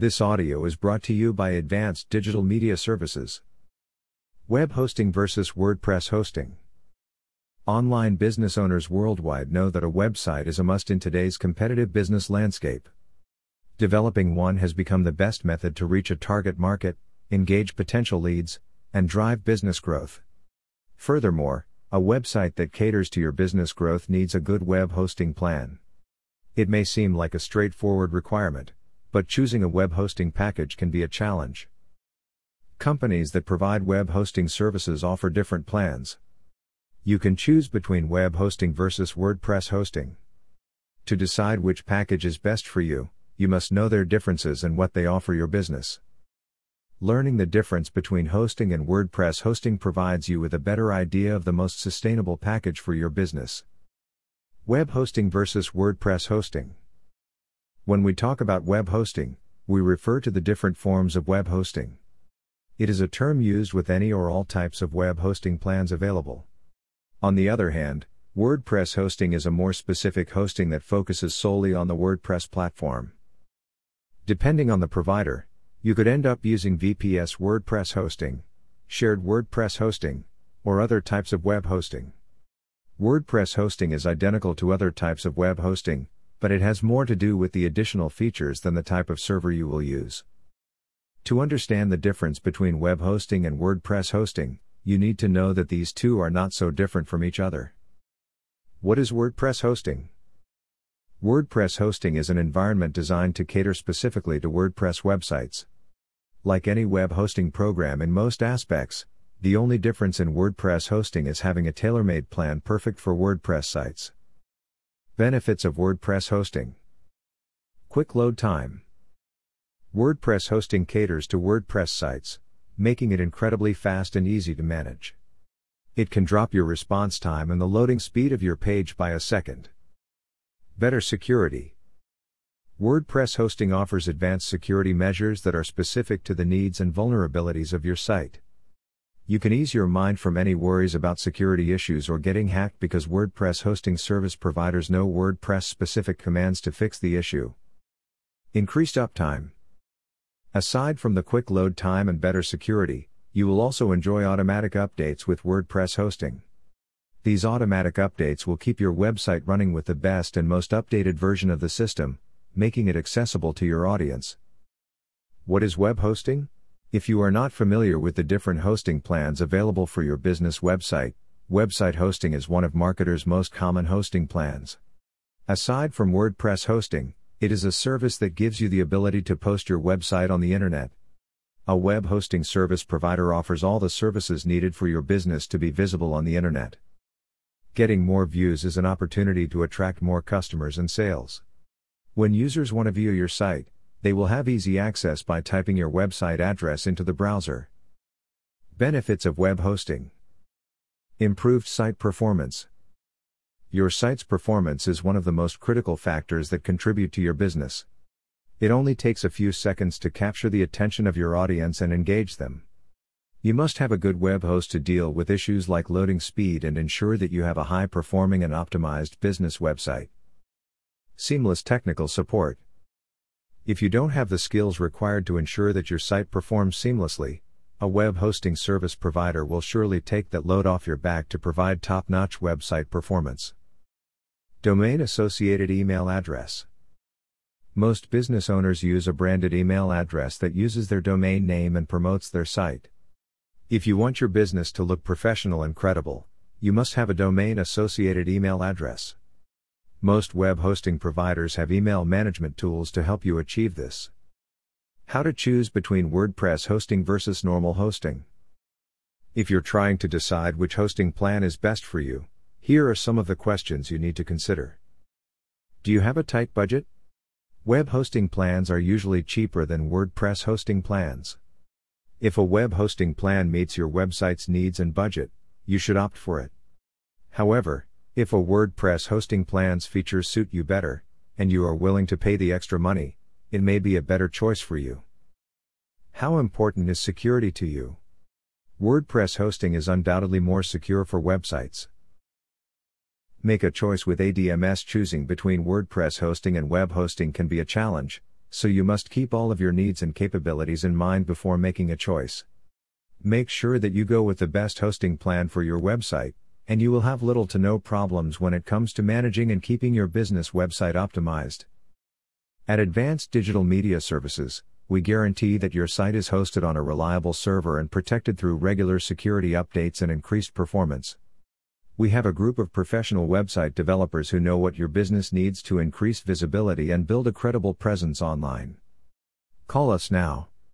This audio is brought to you by Advanced Digital Media Services. Web hosting versus WordPress hosting. Online business owners worldwide know that a website is a must in today's competitive business landscape. Developing one has become the best method to reach a target market, engage potential leads, and drive business growth. Furthermore, a website that caters to your business growth needs a good web hosting plan. It may seem like a straightforward requirement but choosing a web hosting package can be a challenge. Companies that provide web hosting services offer different plans. You can choose between web hosting versus WordPress hosting. To decide which package is best for you, you must know their differences and what they offer your business. Learning the difference between hosting and WordPress hosting provides you with a better idea of the most sustainable package for your business. Web hosting versus WordPress hosting. When we talk about web hosting, we refer to the different forms of web hosting. It is a term used with any or all types of web hosting plans available. On the other hand, WordPress hosting is a more specific hosting that focuses solely on the WordPress platform. Depending on the provider, you could end up using VPS WordPress hosting, shared WordPress hosting, or other types of web hosting. WordPress hosting is identical to other types of web hosting, but it has more to do with the additional features than the type of server you will use. To understand the difference between web hosting and WordPress hosting, you need to know that these two are not so different from each other. What is WordPress hosting? WordPress hosting is an environment designed to cater specifically to WordPress websites. Like any web hosting program in most aspects, the only difference in WordPress hosting is having a tailor made plan perfect for WordPress sites. Benefits of WordPress hosting Quick load time. WordPress hosting caters to WordPress sites, making it incredibly fast and easy to manage. It can drop your response time and the loading speed of your page by a second. Better security. WordPress hosting offers advanced security measures that are specific to the needs and vulnerabilities of your site. You can ease your mind from any worries about security issues or getting hacked because WordPress hosting service providers know WordPress specific commands to fix the issue. Increased uptime. Aside from the quick load time and better security, you will also enjoy automatic updates with WordPress hosting. These automatic updates will keep your website running with the best and most updated version of the system, making it accessible to your audience. What is web hosting? If you are not familiar with the different hosting plans available for your business website, website hosting is one of marketers' most common hosting plans. Aside from WordPress hosting, it is a service that gives you the ability to post your website on the internet. A web hosting service provider offers all the services needed for your business to be visible on the internet. Getting more views is an opportunity to attract more customers and sales. When users want to view your site, they will have easy access by typing your website address into the browser. Benefits of web hosting Improved site performance. Your site's performance is one of the most critical factors that contribute to your business. It only takes a few seconds to capture the attention of your audience and engage them. You must have a good web host to deal with issues like loading speed and ensure that you have a high performing and optimized business website. Seamless technical support. If you don't have the skills required to ensure that your site performs seamlessly, a web hosting service provider will surely take that load off your back to provide top notch website performance. Domain Associated Email Address Most business owners use a branded email address that uses their domain name and promotes their site. If you want your business to look professional and credible, you must have a domain associated email address. Most web hosting providers have email management tools to help you achieve this. How to choose between WordPress hosting versus normal hosting. If you're trying to decide which hosting plan is best for you, here are some of the questions you need to consider. Do you have a tight budget? Web hosting plans are usually cheaper than WordPress hosting plans. If a web hosting plan meets your website's needs and budget, you should opt for it. However, if a WordPress hosting plan's features suit you better, and you are willing to pay the extra money, it may be a better choice for you. How important is security to you? WordPress hosting is undoubtedly more secure for websites. Make a choice with ADMS choosing between WordPress hosting and web hosting can be a challenge, so you must keep all of your needs and capabilities in mind before making a choice. Make sure that you go with the best hosting plan for your website, and you will have little to no problems when it comes to managing and keeping your business website optimized. At Advanced Digital Media Services, we guarantee that your site is hosted on a reliable server and protected through regular security updates and increased performance. We have a group of professional website developers who know what your business needs to increase visibility and build a credible presence online. Call us now